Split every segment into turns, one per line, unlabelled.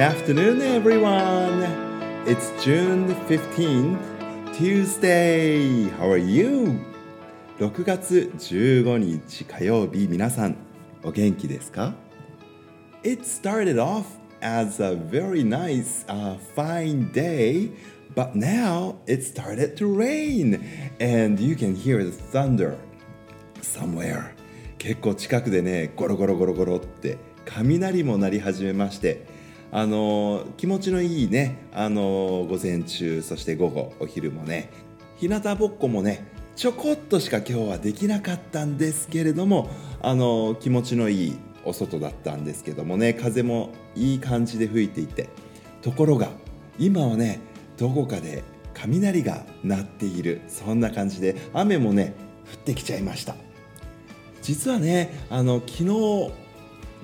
Afternoon, everyone. It's June 15th, Tuesday. How are you? 6月15日火曜日、皆さんお元気ですか It started off as a very nice, uh, fine day, but now it started to rain, and you can hear the thunder somewhere. 結構近くでね、ゴロゴロゴロゴロって雷も鳴り始めまして、あの気持ちのいいね、あの午前中、そして午後、お昼もね、日向ぼっこもね、ちょこっとしか今日はできなかったんですけれども、あの気持ちのいいお外だったんですけどもね風もいい感じで吹いていてところが今はねどこかで雷が鳴っているそんな感じで雨もね降ってきちゃいました。実はねあの昨日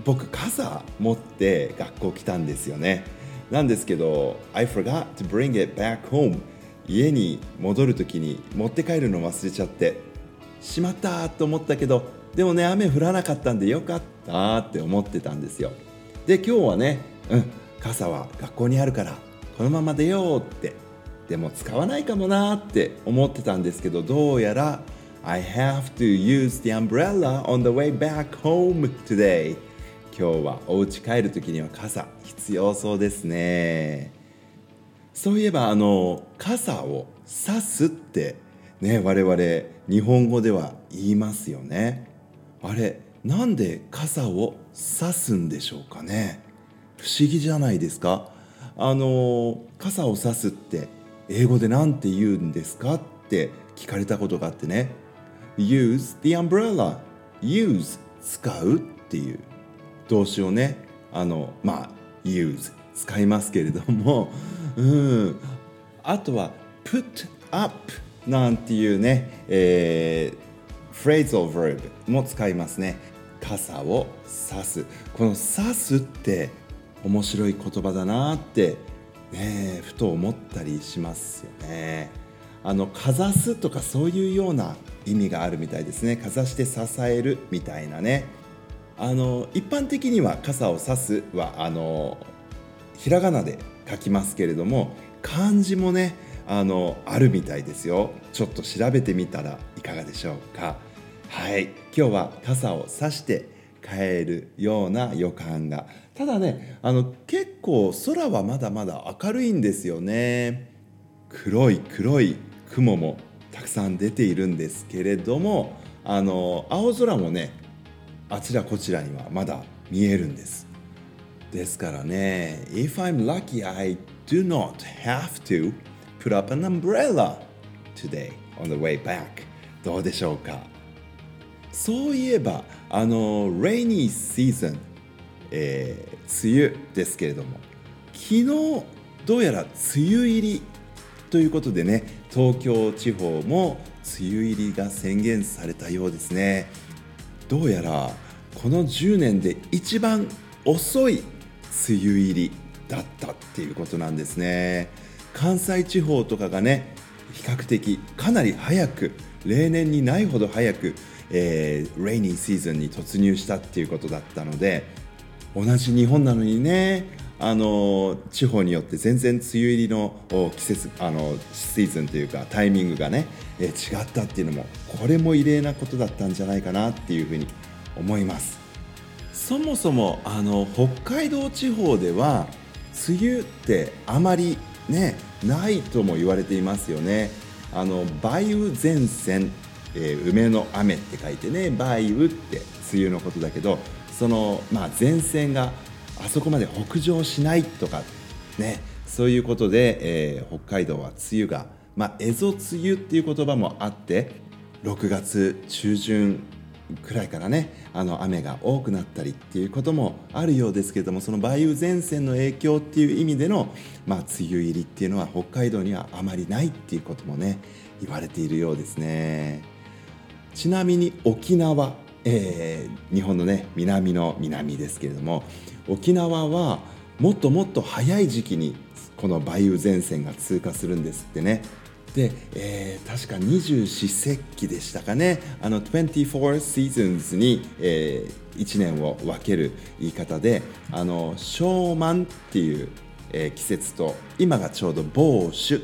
僕傘持って学校来たんですよね。なんですけど I forgot to bring it back home 家に戻る時に持って帰るの忘れちゃってしまったと思ったけどでもね雨降らなかったんでよかったって思ってたんですよ。で今日はねうん傘は学校にあるからこのまま出ようってでも使わないかもなって思ってたんですけどどうやら I have to use the umbrella on the way back home today 今日はお家帰る時には傘必要そうですね。そういえばあの傘を差すってね我々日本語では言いますよね。あれなんで傘を差すんでしょうかね。不思議じゃないですか。あの傘を差すって英語で何て言うんですか？って聞かれたことがあってね。Use the umbrella. Use 使うっていう。動詞をね。あのまあ use 使いますけれども。うん。あとは put up なんていうね、えー、phrasal verb も使いますね。傘を差す。この差すって面白い言葉だなってねふと思ったりしますよね。あのかざすとかそういうような意味があるみたいですね。かざして支えるみたいなね。あの一般的には傘を差すはあのひらがなで書きますけれども漢字もねあのあるみたいですよ。ちょっと調べてみたらいかがでしょうか。はい。今日は傘を差して帰るような予感が。ただねあの結構空はまだまだ明るいんですよね。黒い黒い雲もたくさん出ているんですけれどもあの青空もねあちらこちらにはまだ見えるんです。ですからね If I'm lucky I do not have to put up an umbrella today on the way back. どうでしょうか？そういえばあの rainy season、えー、梅雨ですけれども昨日どうやら梅雨入りということでね東京地方も梅雨入りが宣言されたようですね。どうやらこの10年で一番遅い梅雨入りだったっていうことなんですね。関西地方とかがね比較的かなり早く例年にないほど早くえー、レイニーシーズンに突入したっていうことだったので同じ日本なのにねあの地方によって全然梅雨入りの季節あのシーズンというかタイミングがね、え、違ったっていうのもこれも異例なことだったんじゃないかなっていうふうに思います。そもそもあの北海道地方では梅雨ってあまりねないとも言われていますよね。あの梅雨前線えー、梅の雨って書いてね梅雨って梅雨のことだけどその、まあ、前線があそこまで北上しないとかねそういうことで、えー、北海道は梅雨が、まあ、蝦夷梅雨っていう言葉もあって6月中旬くらいからねあの雨が多くなったりっていうこともあるようですけれどもその梅雨前線の影響っていう意味での、まあ、梅雨入りっていうのは北海道にはあまりないっていうこともね言われているようですね。ちなみに沖縄、えー、日本のね南の南ですけれども沖縄はもっともっと早い時期にこの梅雨前線が通過するんですってね。で、えー、確か二十四節気でしたかね。あの24 seasons に、えー、1年を分ける言い方であの小満っていう、えー、季節と今がちょうど傍主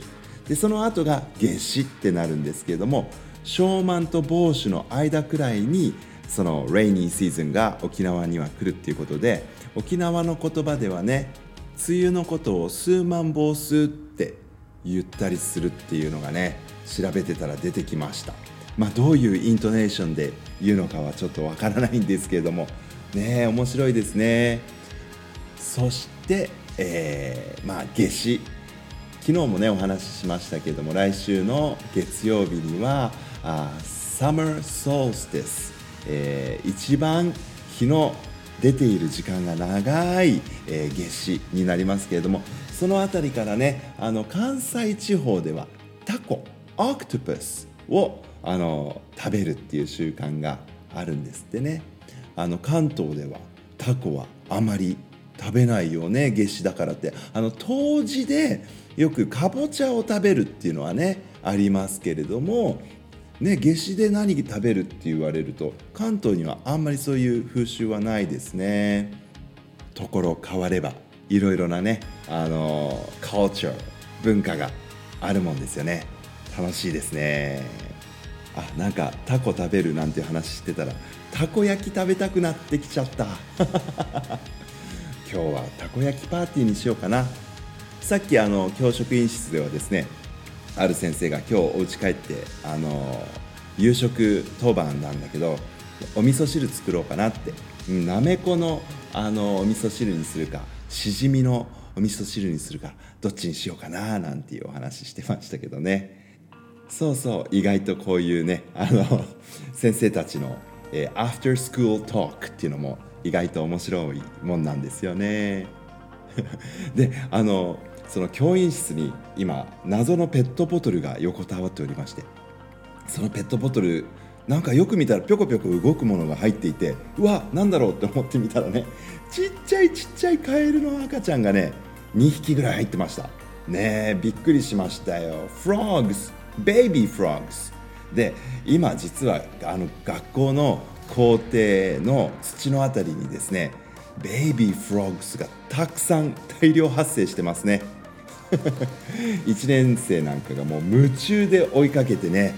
でその後が夏至ってなるんですけれども小満と傍主の間くらいにそのレイニーシーズンが沖縄には来るっていうことで沖縄の言葉ではね梅雨のことを数万房数って言ったりするっていうのがね調べてたら出てきました。まあどういうイントネーションで言うのかはちょっとわからないんですけれどもね面白いですね。そして、えー、まあ夏至。昨日もねお話ししましたけれども来週の月曜日にはあ Summer Solstice、えー、一番日の出ている時間が長い、えー、夏至になりますけれどもその辺りからねあの関西地方ではタコオクトプスをあの食べるっていう習慣があるんですってね。あの関東ではタコはあまり食べないよね夏至だからって。あの冬至でよくかぼちゃを食べるっていうのはねありますけれどもね、夏至で何食べるって言われると関東にはあんまりそういう風習はないですね。ところ変わればいろいろなねあのカルチャー文化があるもんですよね。楽しいですね。あなんかタコ食べるなんて話してたらたこ焼き食べたくなってきちゃった。今日はたこ焼きパーティーにしようかな。さっきあの教職員室ではですねある先生が今日お家帰ってあの夕食当番なんだけどお味噌汁作ろうかなって。なめこのあのお味噌汁にするかしじみのお味噌汁にするかどっちにしようかななんていうお話してましたけどね。そうそう意外とこういうねあの先生たちの、えー、アフタースクールトークっていうのも意外と面白いもんなんですよね。であのその教員室に今謎のペットボトルが横たわっておりましてそのペットボトルなんかよく見たらぴょこぴょこ動くものが入っていてうわなんだろうって思ってみたらねちっちゃいちっちゃいカエルの赤ちゃんがね2匹ぐらい入ってました。ねえびっくりしましたよ。Frogs. Baby Frogs. で今実はあの学校の校庭の土の辺りにですねベイビーフロッグスがたくさん大量発生してますね。1年生なんかがもう夢中で追いかけてね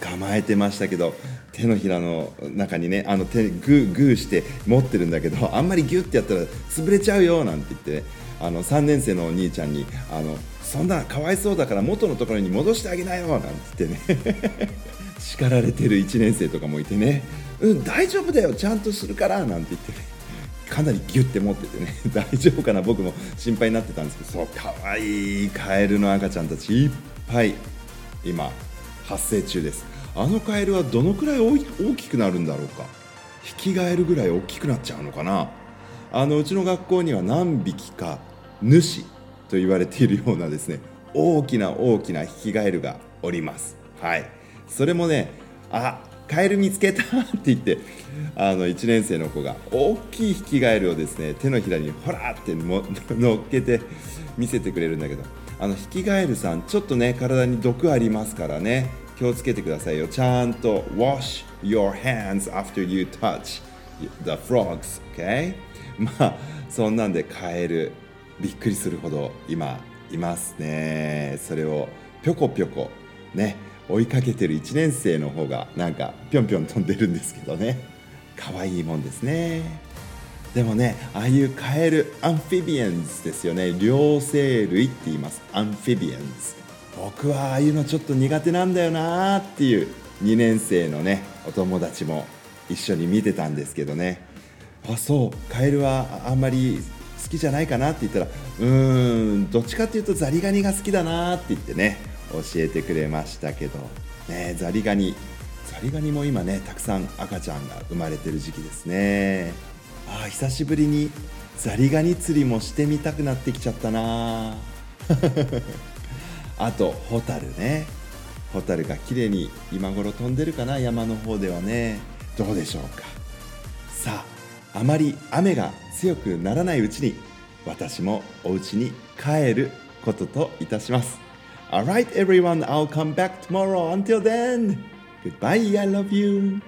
捕まえてましたけど手のひらの中にねあの手グーグーして持ってるんだけどあんまりギュッてやったら潰れちゃうよなんて言って、ね、あの3年生のお兄ちゃんにあのそんなかわいそうだから元のところに戻してあげなよなんて言ってね 叱られてる1年生とかもいてねうん大丈夫だよちゃんとするからなんて言ってね。かなりギュッて持っててね 大丈夫かな僕も心配になってたんですけどそうかわいいカエルの赤ちゃんたちいっぱい今発生中です。あのカエルはどのくらい大きくなるんだろうか。ヒキガエルぐらい大きくなっちゃうのかな。あのうちの学校には何匹か主と言われているようなですね大きな大きなヒキガエルがおります。はい。それもねあカエル見つけたって言ってあの1年生の子が大きいヒキガエルをですね手のひらにほらって乗っけて見せてくれるんだけどあのヒキガエルさんちょっとね体に毒ありますからね気をつけてくださいよ。ちゃんと wash your hands after you touch the frogs ok まあそんなんでカエルびっくりするほど今いますね。それをぴょこぴょこね追いかけてる1年生の方がなんかぴょんぴょん飛んでるんですけどね。可愛いもんですね。でもねああいうカエル amphibians ですよね。両生類って言います。 amphibians。僕はああいうのちょっと苦手なんだよなっていう2年生のねお友達も一緒に見てたんですけどね。あそうカエルはあんまり好きじゃないかなって言ったらうーんどっちかっていうとザリガニが好きだなって言ってね。教えてくれましたけど、ね、ザリガニ。ザリガニも今ねたくさん赤ちゃんが生まれてる時期ですね。あ久しぶりにザリガニ釣りもしてみたくなってきちゃったな。あとホタルね。ホタルが綺麗に今頃飛んでるかな山の方ではね。どうでしょうか。さああまり雨が強くならないうちに私もお家に帰ることといたします。Alright everyone, I'll come back tomorrow. Until then, goodbye, I love you.